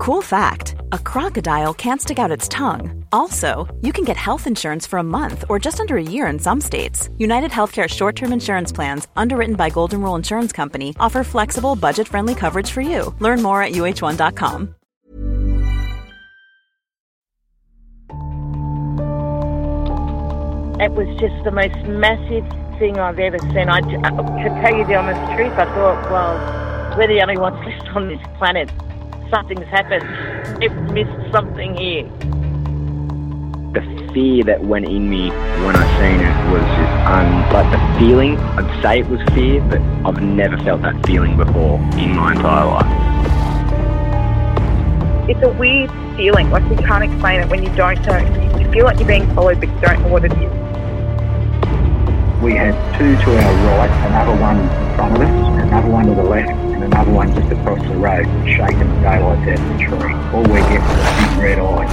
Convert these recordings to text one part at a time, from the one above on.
Cool fact a crocodile can't stick out its tongue. Also, you can get health insurance for a month or just under a year in some states. United Healthcare short term insurance plans, underwritten by Golden Rule Insurance Company, offer flexible, budget friendly coverage for you. Learn more at uhone.com. It was just the most massive thing I've ever seen. I, to tell you the honest truth, I thought, well, we're the only ones left on this planet something's happened. They've missed something here. The fear that went in me when I seen it was just um, like the feeling. I'd say it was fear, but I've never felt that feeling before in my entire life. It's a weird feeling, like you can't explain it when you don't know. You feel like you're being followed, but you don't know what it is. We had two to our right, another one in front of us, another one to the left, and another one just across the road, shaking the daylights out of the tree. All we get was a big red eye.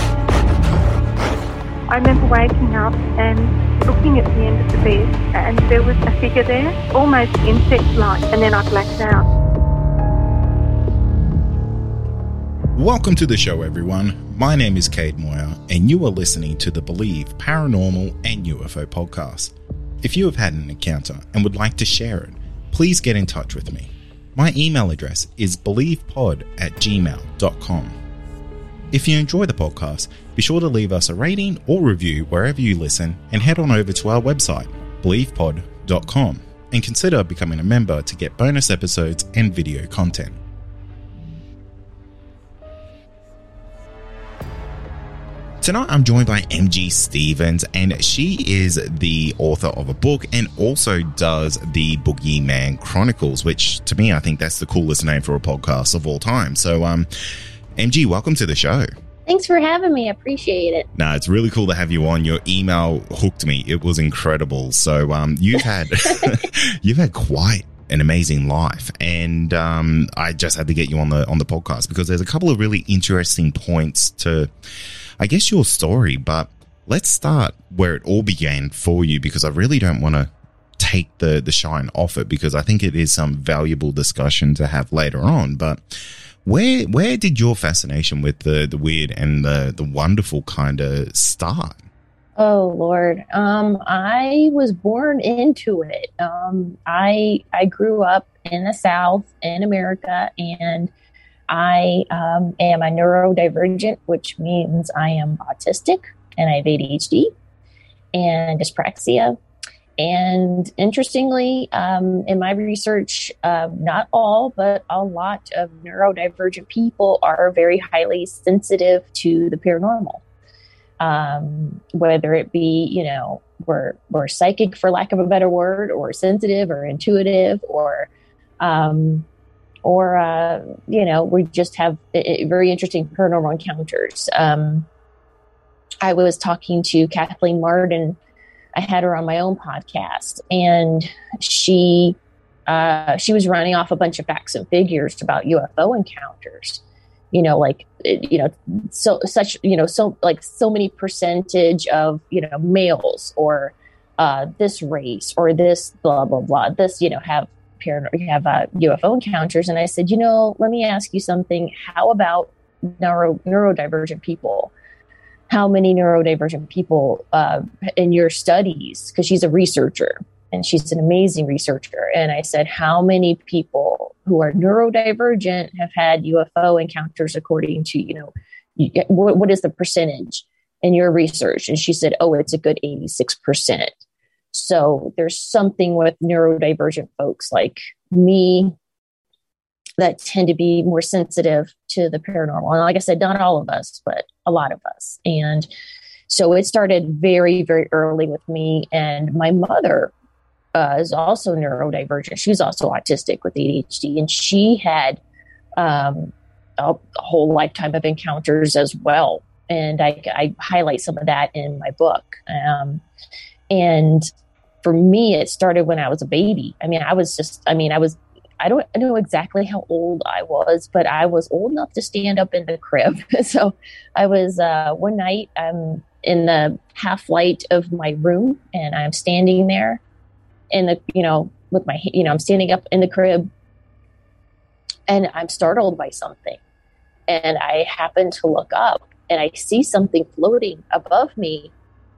I remember waking up and looking at the end of the bed, and there was a figure there, almost insect-like, and then I blacked out. Welcome to the show, everyone. My name is Cade Moyer, and you are listening to the Believe Paranormal and UFO podcast. If you have had an encounter and would like to share it, please get in touch with me. My email address is believepod at gmail.com. If you enjoy the podcast, be sure to leave us a rating or review wherever you listen and head on over to our website, believepod.com, and consider becoming a member to get bonus episodes and video content. Tonight I'm joined by MG Stevens, and she is the author of a book and also does the Boogeyman Chronicles, which to me I think that's the coolest name for a podcast of all time. So, um, MG, welcome to the show. Thanks for having me. I appreciate it. No, it's really cool to have you on. Your email hooked me. It was incredible. So, um, you've had you've had quite an amazing life, and um, I just had to get you on the on the podcast because there's a couple of really interesting points to I guess your story, but let's start where it all began for you because I really don't want to take the the shine off it because I think it is some valuable discussion to have later on. But where where did your fascination with the the weird and the the wonderful kind of start? Oh Lord, um, I was born into it. Um, I I grew up in the South in America, and I um, am a neurodivergent, which means I am autistic and I have ADHD and dyspraxia. And interestingly, um, in my research, uh, not all, but a lot of neurodivergent people are very highly sensitive to the paranormal. Um, whether it be, you know, we're, we're psychic, for lack of a better word, or sensitive or intuitive, or um, or uh, you know we just have very interesting paranormal encounters. Um, i was talking to kathleen marden. I had her on my own podcast and she uh, she was running off a bunch of facts and figures about ufo encounters. You know like you know so such you know so like so many percentage of you know males or uh, this race or this blah blah blah this you know have paranormal, have uh, UFO encounters. And I said, you know, let me ask you something. How about neuro neurodivergent people? How many neurodivergent people uh, in your studies? Because she's a researcher and she's an amazing researcher. And I said, how many people who are neurodivergent have had UFO encounters according to, you know, what, what is the percentage in your research? And she said, oh, it's a good 86%. So there's something with neurodivergent folks like me that tend to be more sensitive to the paranormal. And like I said, not all of us, but a lot of us. And so it started very, very early with me. And my mother uh, is also neurodivergent. She's also autistic with ADHD, and she had um, a, whole lifetime of encounters as well. And I, I highlight some of that in my book. Um, and for me, it started when I was a baby. I mean, I was just, I mean, I was, I don't know exactly how old I was, but I was old enough to stand up in the crib. so I was, uh, one night, I'm in the half light of my room and I'm standing there in the, you know, with my, you know, I'm standing up in the crib and I'm startled by something. and I happen to look up and I see something floating above me,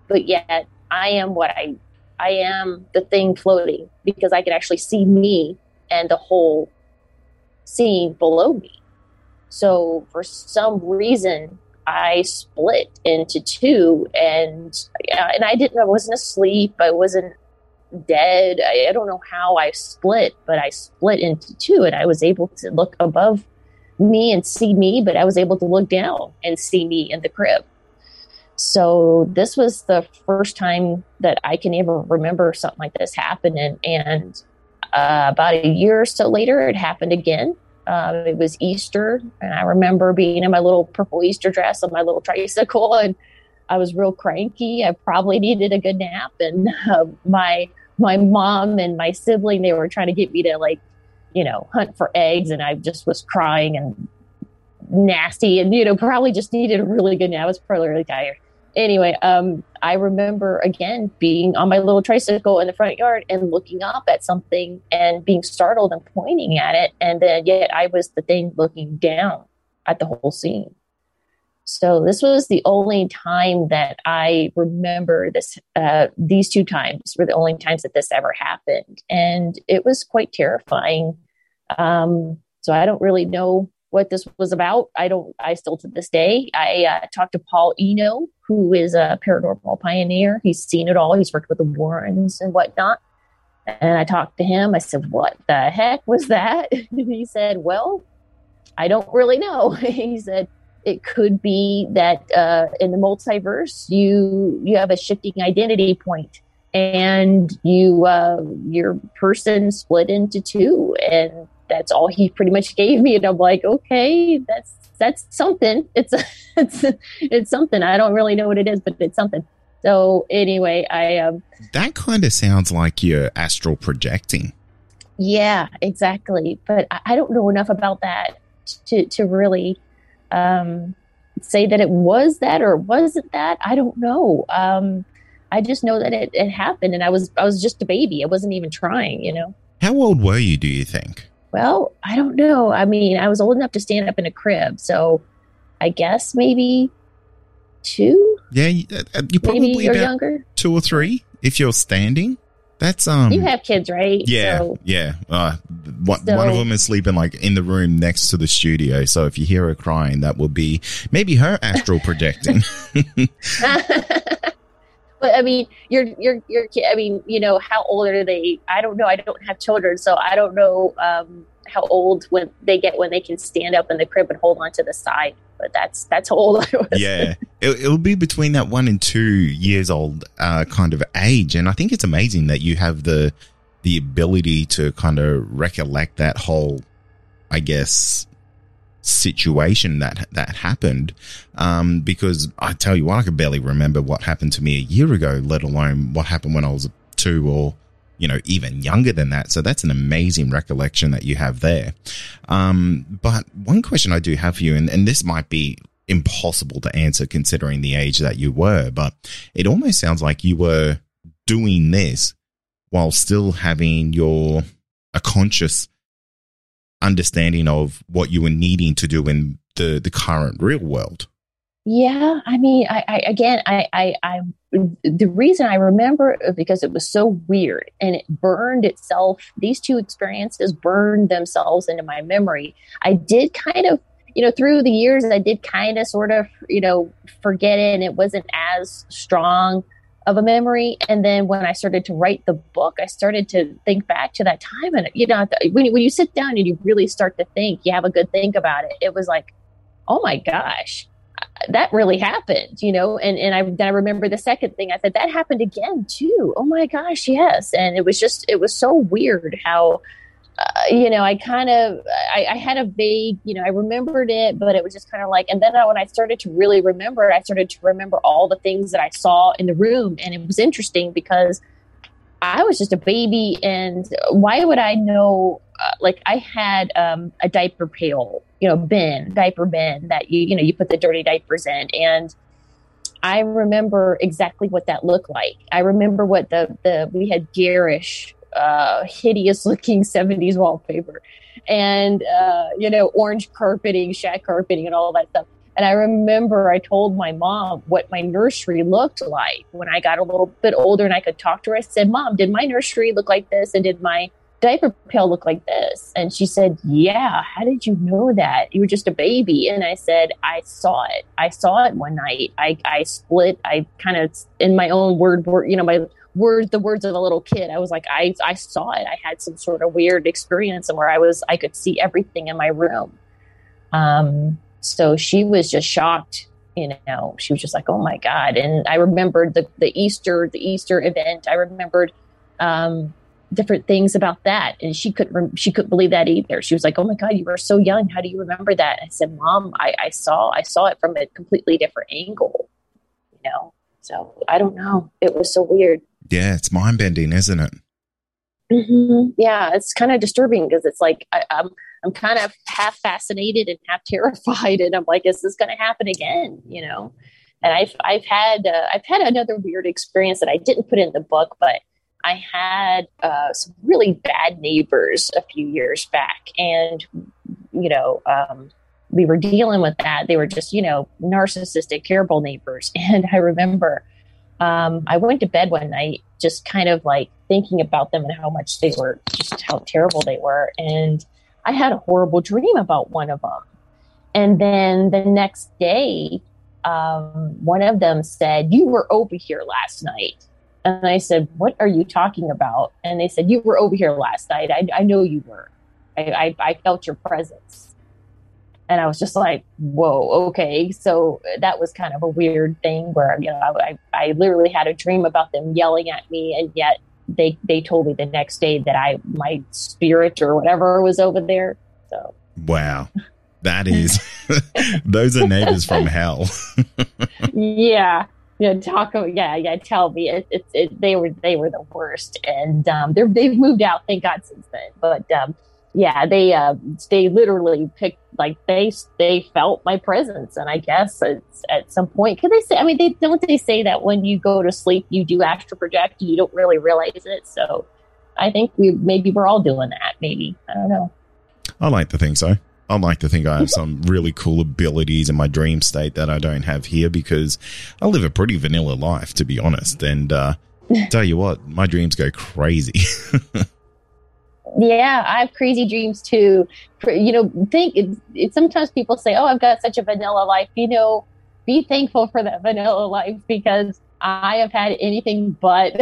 but yet I am what I I am the thing floating because I can actually see me and the whole scene below me. So for some reason, I split into two, and uh, and I didn't. I wasn't asleep. I wasn't dead. I, I don't know how I split, but I split into two, and I was able to look above me and see me, but I was able to look down and see me in the crib. So this was the first time that I can ever remember something like this happening. And uh, about a year or so later, it happened again. Um, it was Easter, and I remember being in my little purple Easter dress on my little tricycle, and I was real cranky. I probably needed a good nap, and uh, my my mom and my sibling they were trying to get me to like, you know, hunt for eggs, and I just was crying and nasty, and you know, probably just needed a really good nap. I was probably really tired anyway, um, I remember again being on my little tricycle in the front yard and looking up at something and being startled and pointing at it. And then yet I was the thing looking down at the whole scene. So this was the only time that I remember this. Uh, these two times were the only times that this ever happened, and it was quite terrifying. Um, so I don't really know what this was about. I don't, I still to this day, I uh, talked to Paul Eno, who is a paranormal pioneer. He's seen it all. He's worked with the Warrens and whatnot. And I talked to him. I said, What the heck was that? And he said, Well, I don't really know. he said, it could be that uh, in the multiverse you you have a shifting identity point and you uh, your person split into two and that's all he pretty much gave me. And I'm like, okay, that's that's something. It's it's it's something. I don't really know what it is, but it's something. So anyway, I um that kind of sounds like you're astral projecting. Yeah, exactly. But I, I don't know enough about that to to really um say that it was that or wasn't that. I don't know. Um I just know that it, it happened and I was I was just a baby. I wasn't even trying, you know. How old were you, do you think? Well, I don't know. I mean, I was old enough to stand up in a crib, so I guess maybe two. Yeah, you, uh, uh you probably maybe you're younger. Two or three if you're standing. That's um. You have kids, right? Yeah, so, yeah. Uh, one, so, one of them is sleeping like in the room next to the studio. So if you hear her crying, that will be maybe her astral projecting. But I mean, you're you're you're. I mean, you know, how old are they? I don't know. I don't have children, so I don't know um, how old when they get when they can stand up in the crib and hold on to the side. But that's that's how old I was. Yeah, it, will be between that one and two years old uh, kind of age, and I think it's amazing that you have the the ability to kind of recollect that whole, I guess, situation that that happened um, because I tell you what I can barely remember what happened to me a year ago let alone what happened when I was 2 or you know even younger than that. So that's an amazing recollection that you have there. Um, but one question I do have for you and, and this might be impossible to answer considering the age that you were but it almost sounds like you were doing this while still having your a conscious understanding of what you were needing to do in the the current real world. Yeah, I mean, I, I again, I, I, I, the reason I remember it because it was so weird and it burned itself. These two experiences burned themselves into my memory. I did kind of, you know, through the years, I did kind of sort of, you know, forget it, and it wasn't as strong of a memory. And then when I started to write the book, I started to think back to that time. And, you know, when, when you sit down and you really start to think, you have a good think about it, it was like, oh my gosh, uh, that really happened, you know? And, and I, then I remember the second thing I said, that happened again too. Oh my gosh, yes. And it was just, it was so weird how, uh, you know, I kind of, I, I, had a vague, you know, I remembered it, but it was just kind of like, and then when I started to really remember, I started to remember all the things that I saw in the room. And it was interesting because I was just a baby. And why would I know? Uh, like, I had um, a diaper pail, you know, bin, diaper bin that you, you know, you put the dirty diapers in. And I remember exactly what that looked like. I remember what the, the, we had garish uh, hideous looking 70s wallpaper and, uh, you know, orange carpeting, shag carpeting, and all that stuff. And I remember I told my mom what my nursery looked like when I got a little bit older and I could talk to her. I said, Mom, did my nursery look like this? And did my diaper pail look like this? And she said, Yeah. How did you know that? You were just a baby. And I said, I saw it. I saw it one night. I, I split. I kind of, in my own word, you know, my words, the words of a little kid. I was like, I, I saw it. I had some sort of weird experience and where I was, I could see everything in my room. Um, so she was just shocked. You know, she was just like, "Oh my god!" And I remembered the the Easter the Easter event. I remembered um, different things about that and she couldn't she couldn't believe that either she was like oh my god you were so young how do you remember that i said mom i, I saw i saw it from a completely different angle you know so i don't know it was so weird yeah it's mind-bending isn't it mm-hmm. yeah it's kind of disturbing because it's like I, i'm i'm kind of half fascinated and half terrified and i'm like is this going to happen again you know and i've i've had uh, i've had another weird experience that i didn't put in the book but I had uh, some really bad neighbors a few years back, and you know, um, we were dealing with that. They were just, you know, narcissistic, terrible neighbors. And I remember um, I went to bed one night, just kind of like thinking about them and how much they were, just how terrible they were. And I had a horrible dream about one of them. And then the next day, um, one of them said, You were over here last night. And I said, What are you talking about? And they said, You were over here last night. I, I know you were. I, I, I felt your presence. And I was just like, Whoa, okay. So that was kind of a weird thing where, you know, I, I literally had a dream about them yelling at me. And yet they, they told me the next day that I, my spirit or whatever was over there. So, wow. That is, those are neighbors from hell. yeah know, talk. Yeah, yeah. Tell me, it, it, it, they were they were the worst, and um, they're they've moved out. Thank God since then. But um, yeah, they uh, they literally picked like they they felt my presence, and I guess it's at some point because they say I mean they don't they say that when you go to sleep you do astral project you don't really realize it. So I think we maybe we're all doing that. Maybe I don't know. I like to think so. I like to think I have some really cool abilities in my dream state that I don't have here because I live a pretty vanilla life, to be honest. And uh, tell you what, my dreams go crazy. yeah, I have crazy dreams too. You know, think it's, it's sometimes people say, "Oh, I've got such a vanilla life." You know, be thankful for that vanilla life because I have had anything but.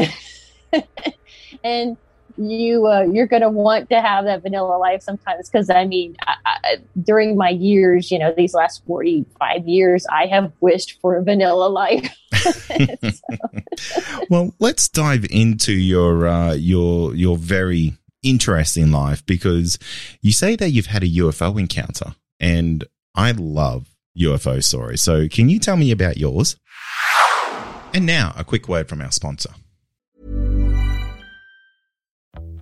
and you uh, you're to want to have that vanilla life sometimes because I mean I, I, during my years you know these last 45 years I have wished for a vanilla life well let's dive into your uh, your your very interesting life because you say that you've had a UFO encounter and I love UFO stories so can you tell me about yours and now a quick word from our sponsor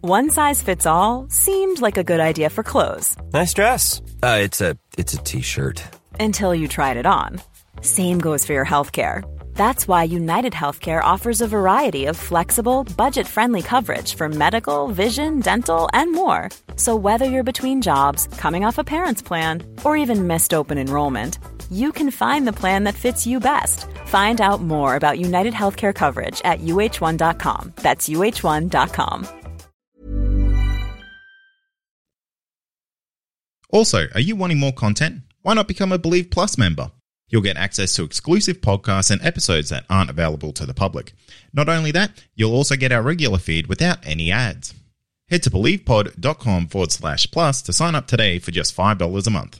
one size fits all seemed like a good idea for clothes. Nice dress. Uh, it's a it's a t-shirt. Until you tried it on. Same goes for your health care. That's why United Healthcare offers a variety of flexible, budget-friendly coverage for medical, vision, dental, and more. So whether you're between jobs, coming off a parent's plan, or even missed open enrollment, you can find the plan that fits you best. Find out more about United Healthcare coverage at uhone.com. That's uhone.com. Also, are you wanting more content? Why not become a Believe Plus member? You'll get access to exclusive podcasts and episodes that aren't available to the public. Not only that, you'll also get our regular feed without any ads. Head to believepod.com forward slash plus to sign up today for just $5 a month.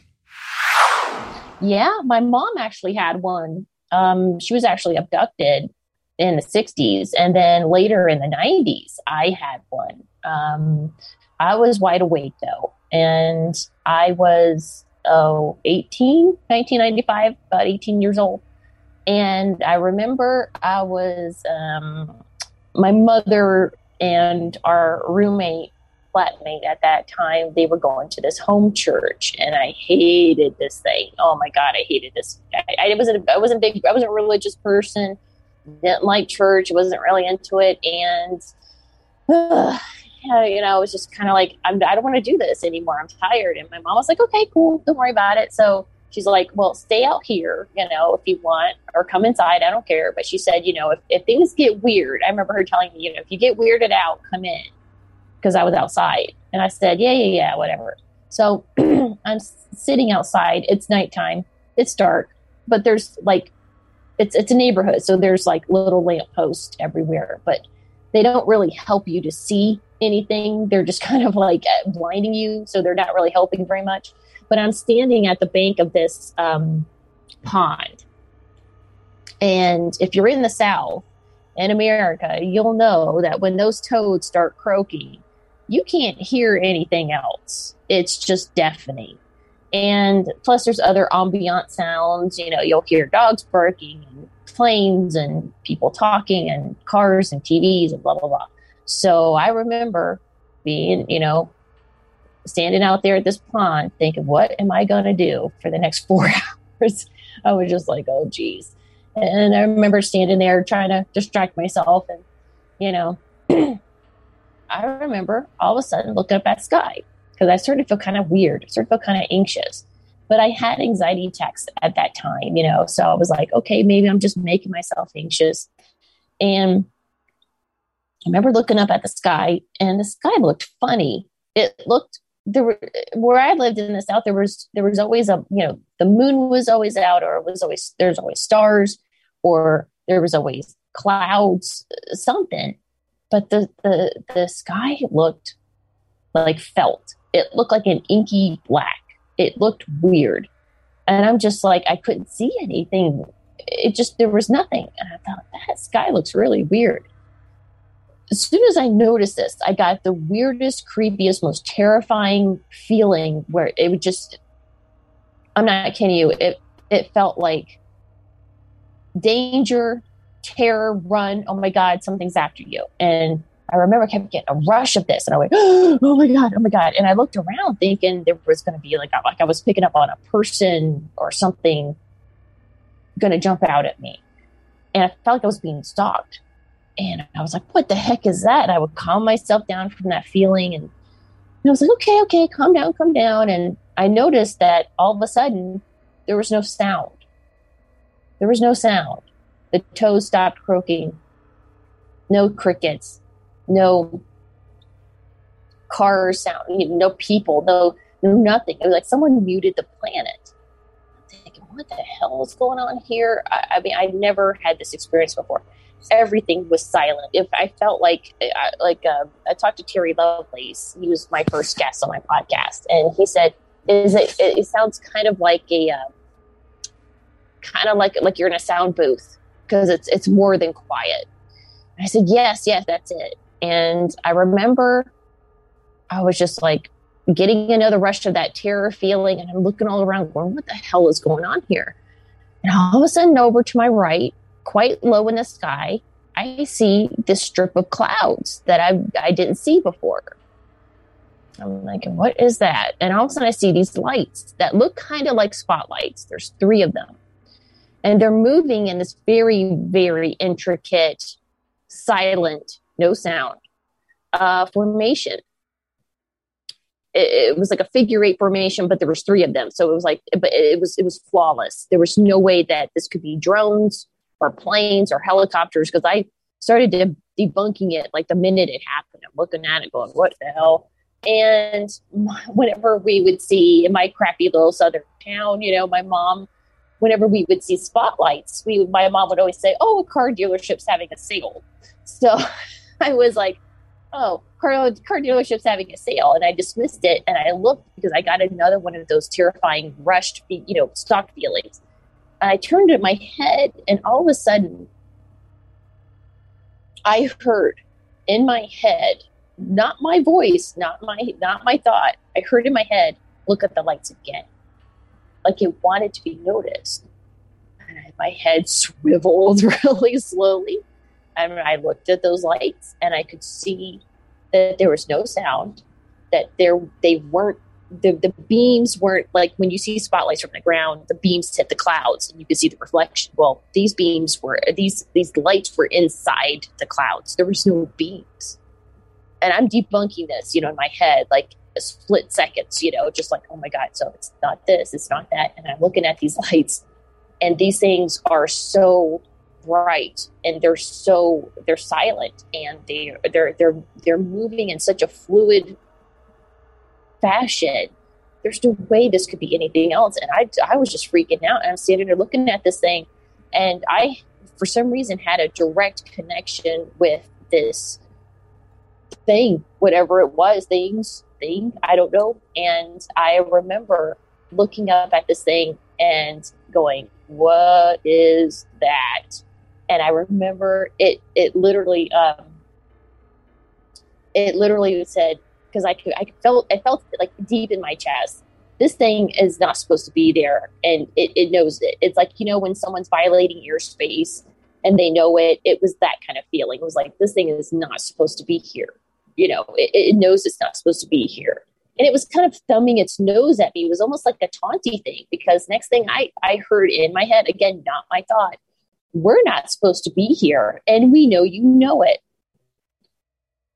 Yeah, my mom actually had one. Um, she was actually abducted in the 60s. And then later in the 90s, I had one. Um, I was wide awake though and I was oh 18, 1995, about 18 years old. And I remember I was um, my mother and our roommate flatmate at that time they were going to this home church and i hated this thing oh my god i hated this i, I wasn't i wasn't big i wasn't a religious person didn't like church wasn't really into it and uh, you know, I was just kind of like, I'm, I don't want to do this anymore. I'm tired. And my mom was like, okay, cool. Don't worry about it. So she's like, well, stay out here, you know, if you want, or come inside. I don't care. But she said, you know, if, if things get weird, I remember her telling me, you know, if you get weirded out, come in because I was outside. And I said, yeah, yeah, yeah, whatever. So I'm sitting outside. It's nighttime. It's dark, but there's like, it's it's a neighborhood, so there's like little lampposts everywhere, but they don't really help you to see anything. They're just kind of like blinding you, so they're not really helping very much. But I'm standing at the bank of this um, pond, and if you're in the South in America, you'll know that when those toads start croaking, you can't hear anything else. It's just deafening. And plus, there's other ambient sounds. You know, you'll hear dogs barking and planes and people talking and cars and TVs and blah, blah, blah. So I remember being, you know, standing out there at this pond thinking, what am I going to do for the next four hours? I was just like, oh, geez. And I remember standing there trying to distract myself. And, you know, I remember all of a sudden looking up at sky because I started to feel kind of weird. I started to feel kind of anxious. But I had anxiety attacks at that time, you know, so I was like, okay, maybe I'm just making myself anxious. And I remember looking up at the sky, and the sky looked funny. It looked there were where I lived in the south. There was there was always a you know the moon was always out, or it was always there's always stars, or there was always clouds, something. But the the the sky looked like felt. It looked like an inky black. It looked weird, and I'm just like I couldn't see anything. It just there was nothing, and I thought that sky looks really weird as soon as I noticed this, I got the weirdest, creepiest, most terrifying feeling where it would just I'm not kidding you, it it felt like danger, terror, run, oh my God, something's after you. And I remember I kept getting a rush of this and I went, oh my God, oh my God. And I looked around thinking there was gonna be like like I was picking up on a person or something gonna jump out at me. And I felt like I was being stalked. And I was like, what the heck is that? And I would calm myself down from that feeling. And, and I was like, okay, okay, calm down, calm down. And I noticed that all of a sudden there was no sound. There was no sound. The toes stopped croaking. No crickets. No car sound. No people. No, no nothing. It was like someone muted the planet. I'm thinking, what the hell is going on here? I, I mean, I never had this experience before everything was silent. If I felt like, like uh, I talked to Terry Lovelace, he was my first guest on my podcast, and he said, "Is it? It sounds kind of like a, uh, kind of like like you're in a sound booth because it's it's more than quiet." I said, "Yes, yes, that's it." And I remember, I was just like getting another rush of that terror feeling, and I'm looking all around, going, "What the hell is going on here?" And all of a sudden, over to my right, quite low in the sky, I see this strip of clouds that I, I didn't see before. I'm like, what is that? And all of a sudden I see these lights that look kind of like spotlights. There's three of them. And they're moving in this very, very intricate, silent, no sound uh, formation. It, it, was like a figure eight formation, but there was three of them. So it was like, but it was, it was flawless. There was no way that this could be drones or planes or helicopters because I started de- debunking it like the minute it happened. I'm looking at it going, what the hell? And whenever we would see in my crappy little southern town, you know, my mom, whenever we would see spotlights, we my mom would always say, "Oh, a car dealership's having a sale." So I was like, "Oh, car car dealership's having a sale," and I dismissed it. And I looked because I got another one of those terrifying rushed, you know, stock feelings. I turned my head, and all of a sudden, I heard in my head, not my voice, not my not my thought. I heard in my head, "Look at the lights again," like it wanted to be noticed. And my head swiveled really slowly, and I looked at those lights, and I could see that there was no sound, that there they weren't the, the beams weren't like when you see spotlights from the ground, the beams hit the clouds and you could see the reflection. Well, these beams were these these lights were inside the clouds. There was no beams. and I'm debunking this, you know, in my head, like split seconds, you know, just like, oh my God, so it's not this, it's not that. And I'm looking at these lights, and these things are so bright and they're so they're silent and they they're they're they're moving in such a fluid fashion. There's no way this could be anything else. And i i was just freaking out. And i'm standing there looking at this thing and i for some reason had a direct connection with this thing whatever it was things thing i don't know. And i remember looking up at this thing and going what is that and I remember it. It literally, um, it literally said because I could, I felt, I felt like deep in my chest. This thing is not supposed to be there, and it, it knows it. It's like you know when someone's violating your space and they know it. It was that kind of feeling. It was like this thing is not supposed to be here. You know, it, it knows it's not supposed to be here and it was kind of thumbing its nose at me. It was almost like a taunty thing because next thing I, I heard in my head, again, not my thought, we're not supposed to be here. And we know you know it.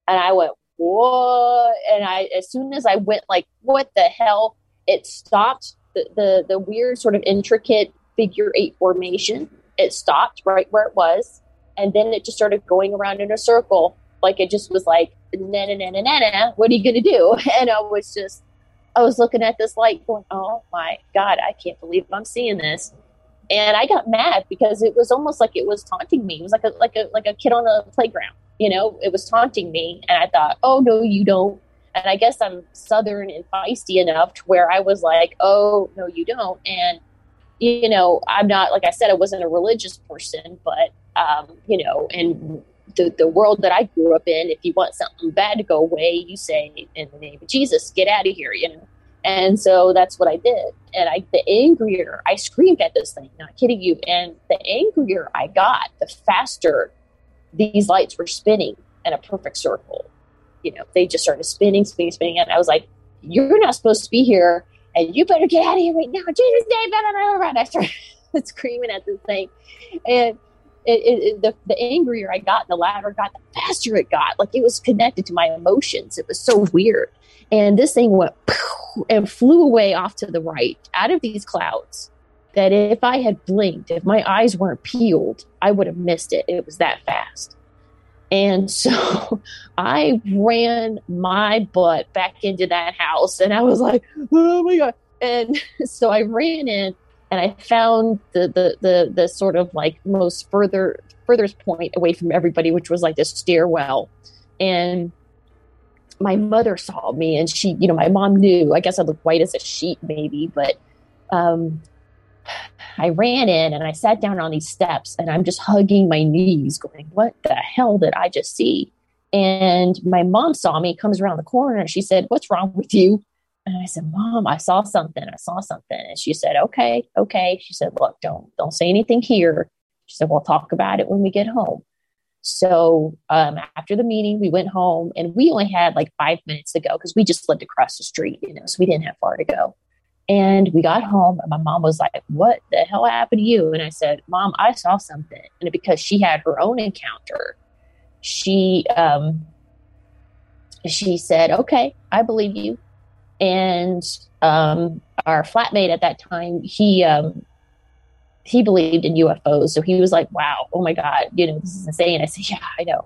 And I went, what? And I, as soon as I went, like, what the hell? It stopped the, the, the weird sort of intricate figure eight formation. It stopped right where it was. And then it just started going around in a circle. Like it just was like, na na na na na na, what are you going to do? And I was just, I was looking at this light going, oh my God, I can't believe I'm seeing this and I got mad because it was almost like it was taunting me. It was like a like a like a kid on a playground, you know. It was taunting me, and I thought, oh no, you don't. And I guess I'm southern and feisty enough to where I was like, oh no, you don't. And you know, I'm not like I said, I wasn't a religious person, but um, you know, and the, the world that I grew up in, if you want something bad to go away, you say in the name of Jesus, get out of here, you know. And so that's what I did. And I, the angrier I screamed at this thing, not kidding you. And the angrier I got, the faster these lights were spinning in a perfect circle. You know, they just started spinning, spinning, spinning. And I was like, you're not supposed to be here. And you better get out of here right now. Jesus' name. And I started screaming at this thing. And it, it, the, the angrier I got, the louder it got, the faster it got. Like it was connected to my emotions. It was so weird. And this thing went and flew away off to the right out of these clouds. That if I had blinked, if my eyes weren't peeled, I would have missed it. It was that fast. And so I ran my butt back into that house and I was like, oh my God. And so I ran in and I found the, the, the, the sort of like most further, furthest point away from everybody, which was like this stairwell. And my mother saw me and she, you know, my mom knew, I guess I looked white as a sheet maybe, but um, I ran in and I sat down on these steps and I'm just hugging my knees going, what the hell did I just see? And my mom saw me, comes around the corner and she said, what's wrong with you? And I said, mom, I saw something. I saw something. And she said, okay, okay. She said, look, don't, don't say anything here. She said, we'll talk about it when we get home. So um, after the meeting, we went home and we only had like five minutes to go because we just lived across the street, you know, so we didn't have far to go. And we got home and my mom was like, What the hell happened to you? And I said, Mom, I saw something. And because she had her own encounter, she um, she said, Okay, I believe you. And um, our flatmate at that time, he um, he believed in UFOs. So he was like, wow, oh my God, you know, this is insane. I said, yeah, I know.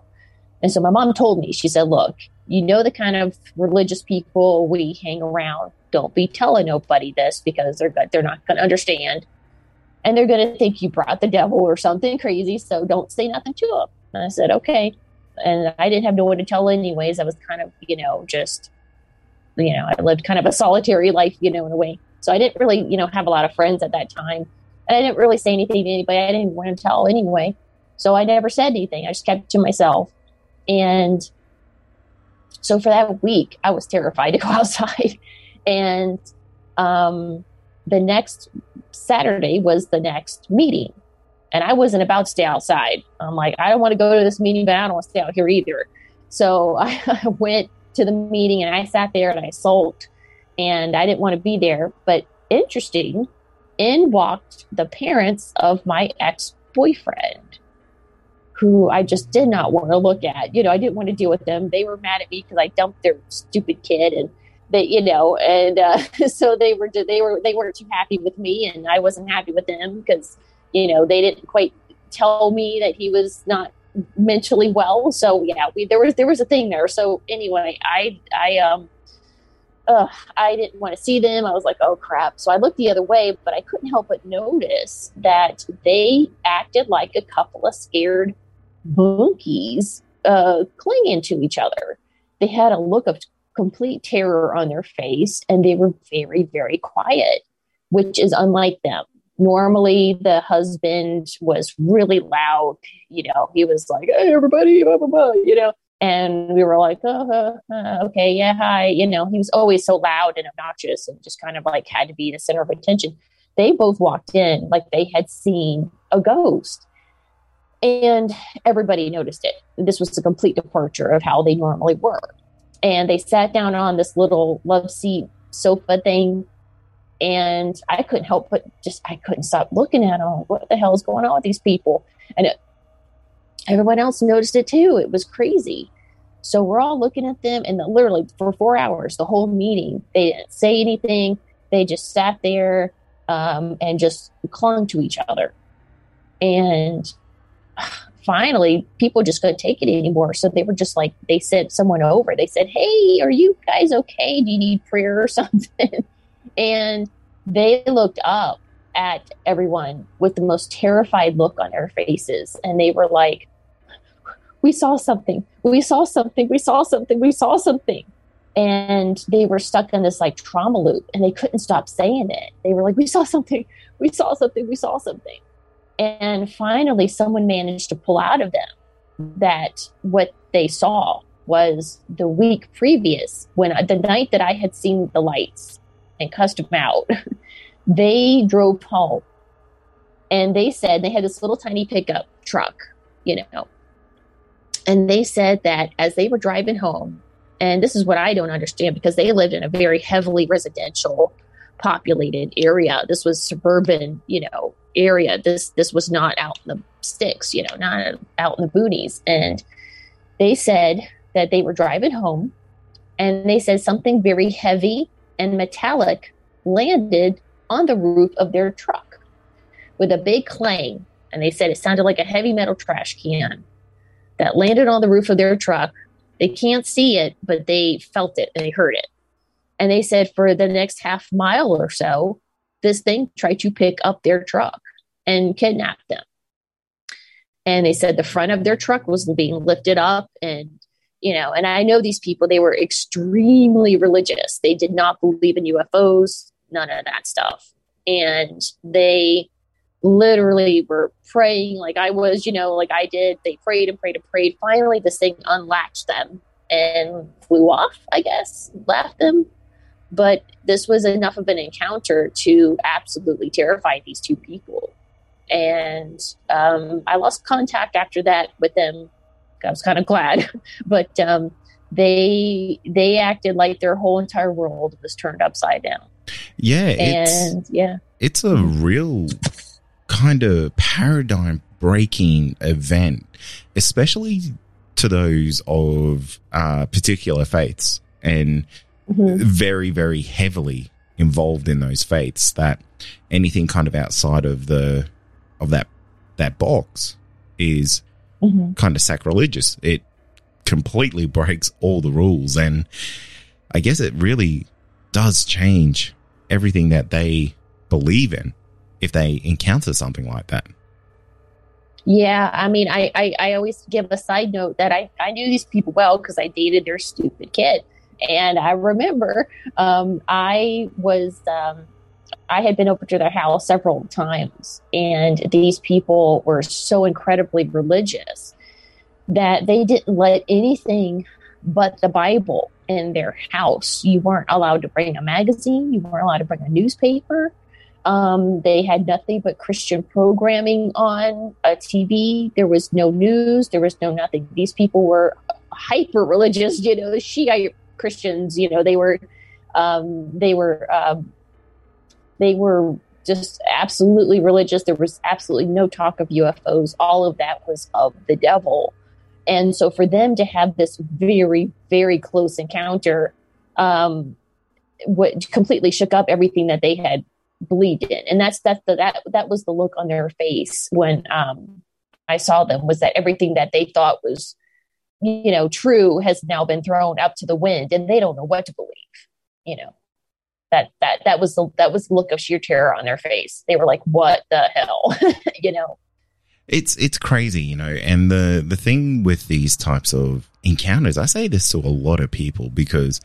And so my mom told me, she said, look, you know, the kind of religious people we hang around, don't be telling nobody this because they're, they're not going to understand. And they're going to think you brought the devil or something crazy. So don't say nothing to them. And I said, okay. And I didn't have no one to tell anyways. I was kind of, you know, just, you know, I lived kind of a solitary life, you know, in a way. So I didn't really, you know, have a lot of friends at that time. And I didn't really say anything to anybody. I didn't want to tell anyway. So I never said anything. I just kept to myself. And so for that week, I was terrified to go outside. And um, the next Saturday was the next meeting. And I wasn't about to stay outside. I'm like, I don't want to go to this meeting, but I don't want to stay out here either. So I, I went to the meeting and I sat there and I sulked and I didn't want to be there. But interesting, in walked the parents of my ex boyfriend. who I just did not want to look at. You know, I didn't want to deal with them. They were mad at me because I dumped their stupid kid, and they, you know, and uh, so they were they were they weren't too happy with me, and I wasn't happy with them because you know they didn't quite tell me that he was not mentally well. So yeah, we there was there was a thing there. So anyway, I I um uh, I didn't want to see them. I was like, oh crap. So I looked the other way, but I couldn't help but notice that they acted like a couple of scared monkeys uh, clinging to each other. They had a look of complete terror on their face and they were very, very quiet, which is unlike them. Normally, the husband was really loud. You know, he was like, hey, everybody, blah, blah, blah, you know, and we were like, oh, okay, yeah, hi. You know, he was always so loud and obnoxious and just kind of like had to be the center of attention. They both walked in like they had seen a ghost. And everybody noticed it. This was a complete departure of how they normally were. And they sat down on this little love seat sofa thing. And I couldn't help but just, I couldn't stop looking at them. What the hell is going on with these people? And it, everyone else noticed it too. It was crazy. So we're all looking at them, and literally for four hours, the whole meeting, they didn't say anything. They just sat there um, and just clung to each other. And finally, people just couldn't take it anymore. So they were just like, they sent someone over. They said, Hey, are you guys okay? Do you need prayer or something? and they looked up at everyone with the most terrified look on their faces. And they were like, we saw something, we saw something, we saw something, we saw something. And they were stuck in this like trauma loop and they couldn't stop saying it. They were like, we saw something, we saw something, we saw something. And finally, someone managed to pull out of them that what they saw was the week previous when the night that I had seen the lights and cussed them out, they drove home and they said they had this little tiny pickup truck, you know, and they said that as they were driving home, and this is what I don't understand because they lived in a very heavily residential populated area. This was suburban, you know, area. This this was not out in the sticks, you know, not out in the boonies. And they said that they were driving home and they said something very heavy and metallic landed on the roof of their truck with a big clang. And they said it sounded like a heavy metal trash can that landed on the roof of their truck. They can't see it, but they felt it and they heard it. And they said for the next half mile or so, this thing tried to pick up their truck and kidnap them. And they said the front of their truck was being lifted up and you know, and I know these people, they were extremely religious. They did not believe in UFOs, none of that stuff. And they literally were praying like I was, you know, like I did. They prayed and prayed and prayed. Finally, this thing unlatched them and flew off, I guess, left them. But this was enough of an encounter to absolutely terrify these two people. And um, I lost contact after that with them. I was kind of glad, but um, they they acted like their whole entire world was turned upside down. Yeah, and yeah, it's a real kind of paradigm breaking event, especially to those of uh, particular faiths and mm-hmm. very, very heavily involved in those faiths that anything kind of outside of the of that that box is mm-hmm. kind of sacrilegious. It completely breaks all the rules and I guess it really does change everything that they believe in if they encounter something like that. Yeah, I mean, I, I, I always give a side note that I, I knew these people well because I dated their stupid kid. And I remember um, I was, um, I had been over to their house several times, and these people were so incredibly religious that they didn't let anything but the Bible in their house. You weren't allowed to bring a magazine, you weren't allowed to bring a newspaper. Um, they had nothing but Christian programming on a TV. There was no news. There was no nothing. These people were hyper religious. You know, the Shiite Christians. You know, they were um, they were um, they were just absolutely religious. There was absolutely no talk of UFOs. All of that was of the devil. And so for them to have this very, very close encounter, um, what completely shook up everything that they had believed in. And that's that's the, that that was the look on their face when um, I saw them was that everything that they thought was you know true has now been thrown up to the wind and they don't know what to believe. You know that that that was the that was the look of sheer terror on their face. They were like, "What the hell?" you know. It's it's crazy, you know. And the the thing with these types of encounters, I say this to a lot of people because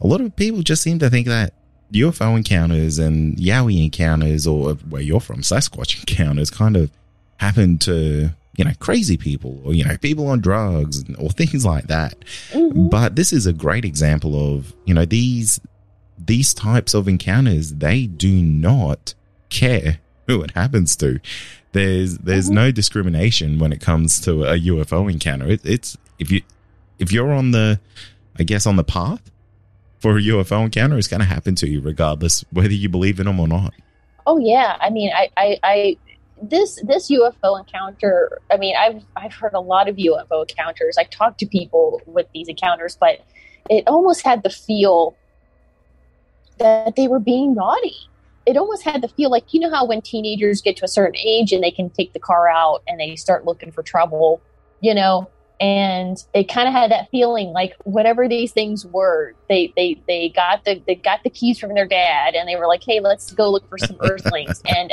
a lot of people just seem to think that UFO encounters and Yowie encounters, or where you're from, Sasquatch encounters, kind of happen to you know crazy people or you know people on drugs or things like that. Mm-hmm. But this is a great example of you know these these types of encounters. They do not care who it happens to. There's there's mm-hmm. no discrimination when it comes to a UFO encounter. It, it's if you if you're on the I guess on the path for a UFO encounter is going to happen to you regardless whether you believe in them or not. Oh yeah, I mean, I, I, I, this this UFO encounter. I mean, I've I've heard a lot of UFO encounters. I talked to people with these encounters, but it almost had the feel that they were being naughty. It almost had the feel like you know how when teenagers get to a certain age and they can take the car out and they start looking for trouble, you know, and it kind of had that feeling like whatever these things were they they they got the they got the keys from their dad and they were like hey let's go look for some earthlings. And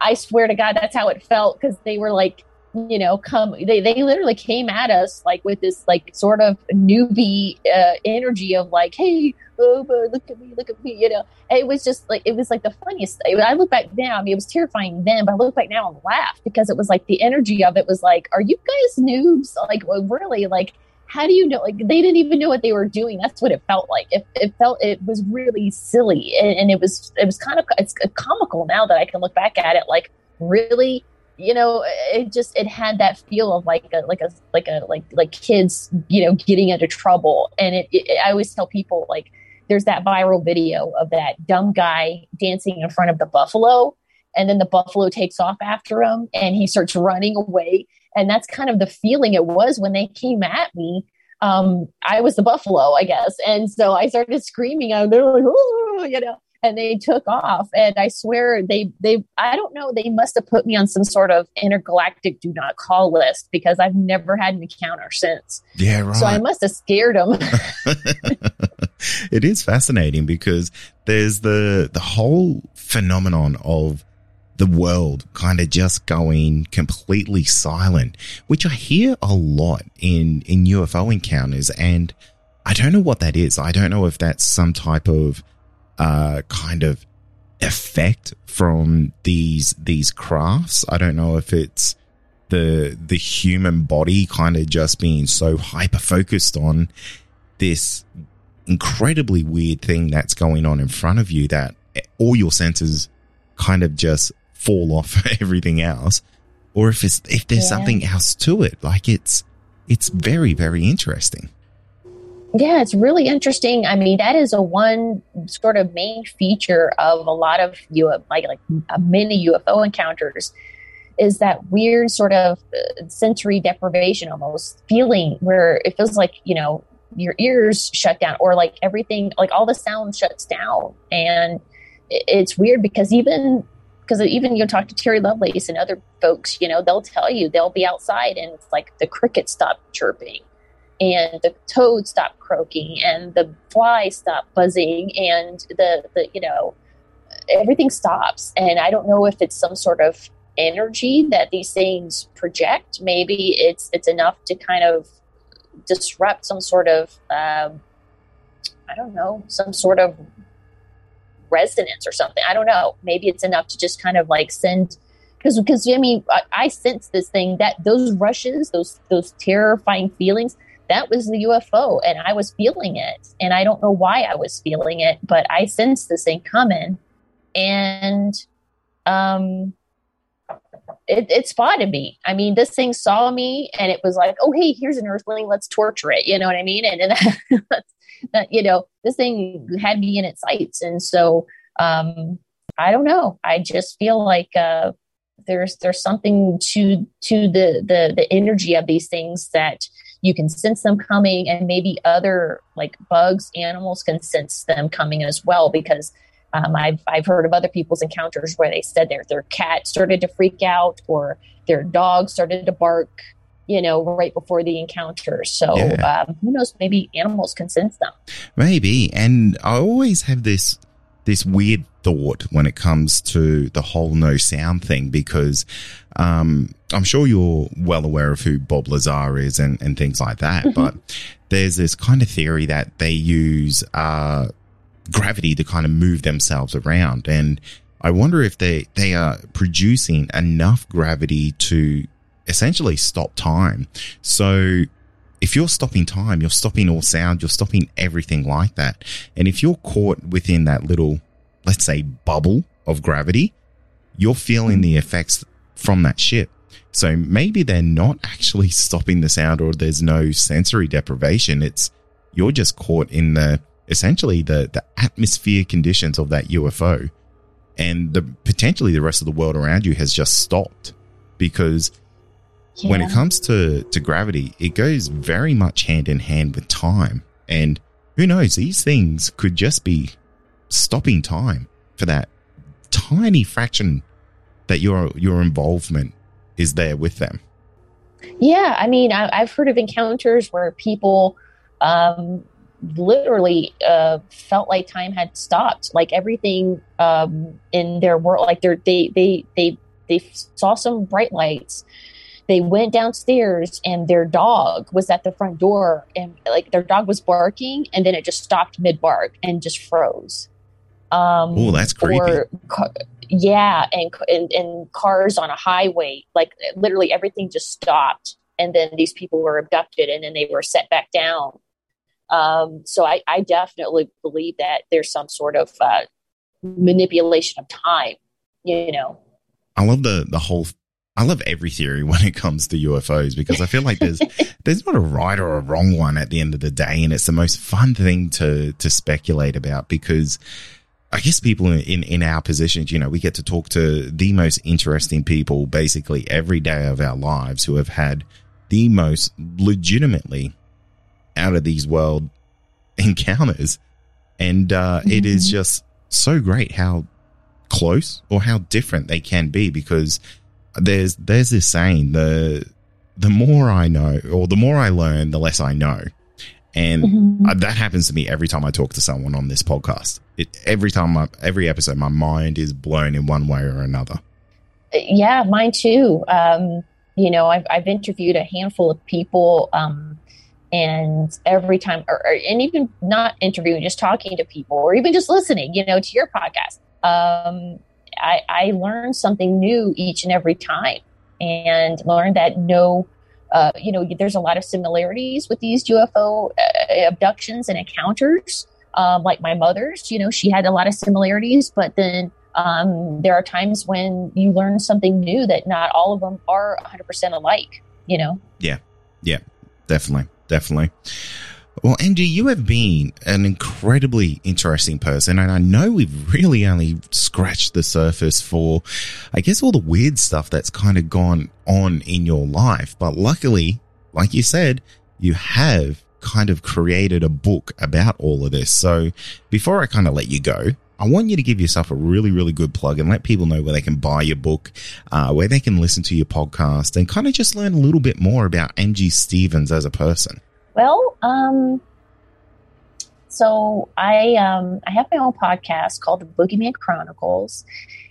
i swear to god that's how it felt because they were like you know come they, they literally came at us like with this like sort of newbie uh, energy of like hey oh look at me look at me you know? It was just like it was like the funniest i look back now i mean it was terrifying then but i look back now and laugh because it was like the energy of it was like are you guys noobs? Like really like how do you know like they didn't even know what they were doing. That's what it felt like. It, it felt it was really silly and, and it was it was kind of it's comical now that i can look back at it like really you know it just it had that feel of like a like a like a like like kids you know getting into trouble. And it, it, i always tell people like there's that viral video of that dumb guy dancing in front of the buffalo and then the buffalo takes off after him and he starts running away. And that's kind of the feeling it was when they came at me. Um, i was the buffalo i guess. And so i started screaming out there like oh, you know and they took off and i swear they they i don't know they must have put me on some sort of intergalactic do not call list because i've never had an encounter since yeah right so i must have scared them it is fascinating because there's the the whole phenomenon of the world kind of just going completely silent, which I hear a lot in, in UFO encounters. And I don't know what that is. I don't know if that's some type of uh, kind of effect from these these crafts. I don't know if it's the the human body kind of just being so hyper focused on this incredibly weird thing that's going on in front of you that all your senses kind of just fall off everything else or if it's if there's yeah. something else to it like it's it's very very interesting yeah, it's really interesting. I mean, that is a one sort of main feature of a lot of UFO, like like many UFO encounters, is that weird sort of uh, sensory deprivation, almost feeling where it feels like you know your ears shut down, or like everything, like all the sound shuts down, and it's weird because even because even you talk to Terry Lovelace and other folks, you know, they'll tell you they'll be outside and it's like the crickets stop chirping and the toad stopped croaking and the fly stopped buzzing and the, the you know everything stops. And i don't know if it's some sort of energy that these things project. Maybe it's it's enough to kind of disrupt some sort of um, i don't know some sort of resonance or something. I don't know. Maybe it's enough to just kind of like send because because i mean I, I sense this thing that those rushes those those terrifying feelings that was the UFO and I was feeling it. And I don't know why I was feeling it, but I sensed this thing coming and um it, it spotted me. I mean, this thing saw me and it was like, oh, hey, here's an earthling. Let's torture it. You know what I mean? And, and you know, this thing had me in its sights. And so, um, I don't know. I just feel like uh, there's there's something to to the the the energy of these things that you can sense them coming, and maybe other like bugs, animals can sense them coming as well because. Um, I've I've heard of other people's encounters where they said their their cat started to freak out or their dog started to bark, you know, right before the encounter. So Yeah. um, who knows? Maybe animals can sense them. Maybe. And I always have this this weird thought when it comes to the whole no sound thing because um, I'm sure you're well aware of who Bob Lazar is and, and things like that. But there's this kind of theory that they use uh, gravity to kind of move themselves around. And I wonder if they, they are producing enough gravity to essentially stop time. So if you're stopping time, you're stopping all sound, you're stopping everything like that. And if you're caught within that little, let's say, bubble of gravity, you're feeling the effects from that ship. So maybe they're not actually stopping the sound or there's no sensory deprivation. It's you're just caught in the essentially the, the atmosphere conditions of that UFO. And the potentially the rest of the world around you has just stopped because when it comes to, to gravity, it goes very much hand in hand with time. And who knows, these things could just be stopping time for that tiny fraction that your your involvement is there with them. Yeah, I mean, I, I've heard of encounters where people um, literally uh, felt like time had stopped, like everything um, in their world, like they're, they they they they saw some bright lights. They went downstairs and their dog was at the front door, and like their dog was barking, and then it just stopped mid bark and just froze. Um, Ooh, that's creepy. Or, yeah, and, and and cars on a highway, like literally everything just stopped, and then these people were abducted, and then they were set back down. Um, so I, I definitely believe that there's some sort of uh, manipulation of time. You know, I love the the whole I love every theory when it comes to UFOs because I feel like there's there's not a right or a wrong one at the end of the day, and it's the most fun thing to to speculate about because I guess people in, in in our positions, you know, we get to talk to the most interesting people basically every day of our lives who have had the most legitimately out of these world encounters, and uh, it is just so great how close or how different they can be because there's there's this saying the the more I know or the more I learn, the less I know. And Mhm. uh, that happens to me every time I talk to someone on this podcast. It, every time, I, every episode, my mind is blown in one way or another. yeah, mine too. Um, you know, I've, I've interviewed a handful of people, um, and every time, or, or and even not interviewing, just talking to people, or even just listening, you know, to your podcast. Um, I, I learn something new each and every time, and learn that no, uh, you know, there's a lot of similarities with these UFO uh, abductions and encounters. Um, like my mother's, you know, she had a lot of similarities, but then um, there are times when you learn something new that not all of them are 100% alike, you know? Yeah yeah definitely, definitely. Well, Angie, you have been an incredibly interesting person, and I know we've really only scratched the surface for, I guess, all the weird stuff that's kind of gone on in your life. But luckily, like you said, you have kind of created a book about all of this. So before I kind of let you go, I want you to give yourself a really, really good plug and let people know where they can buy your book, uh, where they can listen to your podcast, and kind of just learn a little bit more about Angie Stevens as a person. Well, um, so I um, I have my own podcast called the Boogeyman Chronicles,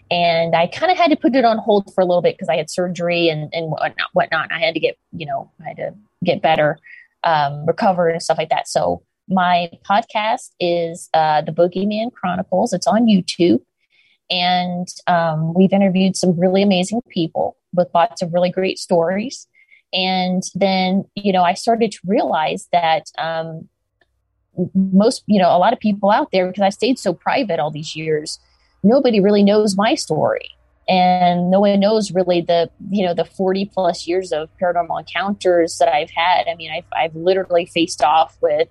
and I kind of had to put it on hold for a little bit because I had surgery and and whatnot. whatnot. I had to get you know I had to get better, um, recover and stuff like that. So my podcast is uh, the Boogeyman Chronicles. It's on YouTube, and um, we've interviewed some really amazing people with lots of really great stories. And then, you know, I started to realize that um, most, you know, a lot of people out there, because I stayed so private all these years, nobody really knows my story. And no one knows really the, you know, the 40 plus years of paranormal encounters that I've had. I mean, I've, I've literally faced off with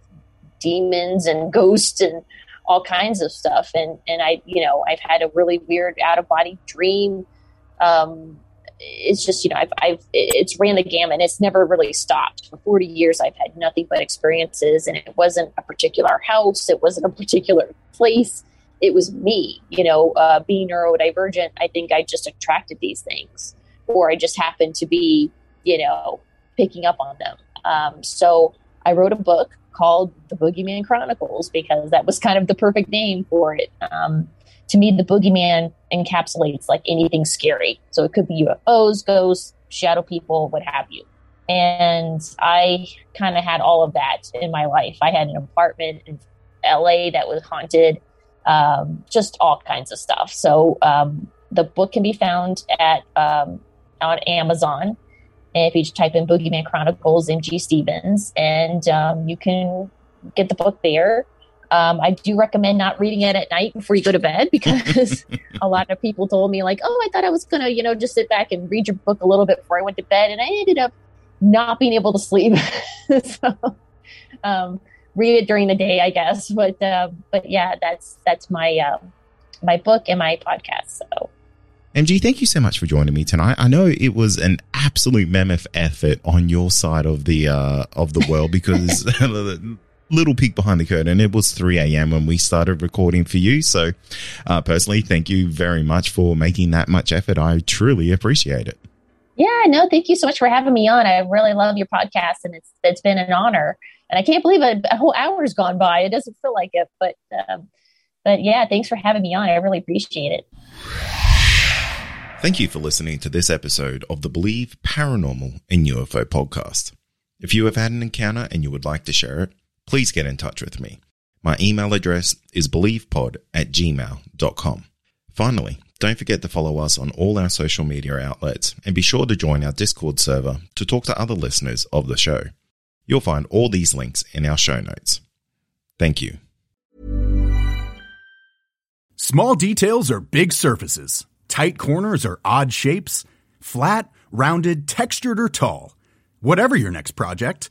demons and ghosts and all kinds of stuff. And, and I, you know, I've had a really weird out of body dream. Um, it's just, you know, I've, I've, it's ran the gamut. And it's never really stopped. For 40 years, I've had nothing but experiences and it wasn't a particular house. It wasn't a particular place. It was me, you know, uh, being neurodivergent. I think I just attracted these things or I just happened to be, you know, picking up on them. Um, so I wrote a book called The Boogeyman Chronicles because that was kind of the perfect name for it. Um, to me, the boogeyman encapsulates like anything scary. So it could be UFOs, ghosts, shadow people, what have you. And I kind of had all of that in my life. I had an apartment in LA that was haunted, um, just all kinds of stuff. So um, the book can be found at um, on Amazon. And if you just type in Boogeyman Chronicles, MG Stevens, and um, you can get the book there. Um, I do recommend not reading it at night before you go to bed because a lot of people told me like, "Oh, I thought I was gonna, you know, just sit back and read your book a little bit before I went to bed," and I ended up not being able to sleep. so, um, read it during the day, I guess. But uh, but yeah, that's that's my uh, my book and my podcast. So MG, thank you so much for joining me tonight. I know it was an absolute mammoth effort on your side of the uh, of the world because little peek behind the curtain. It was 3 a.m. when we started recording for you. So, uh, personally, thank you very much for making that much effort. I truly appreciate it. Yeah, no, thank you so much for having me on. I really love your podcast, and it's it's been an honor. And I can't believe a, a whole hour's gone by. It doesn't feel like it, but um, but yeah, thanks for having me on. I really appreciate it. Thank you for listening to this episode of the Believe Paranormal and UFO podcast. If you have had an encounter and you would like to share it, please get in touch with me. My email address is believepod at gmail.com. Finally, don't forget to follow us on all our social media outlets and be sure to join our Discord server to talk to other listeners of the show. You'll find all these links in our show notes. Thank you. Small details are big surfaces Tight corners or odd shapes? Flat, rounded, textured, or tall? Whatever your next project,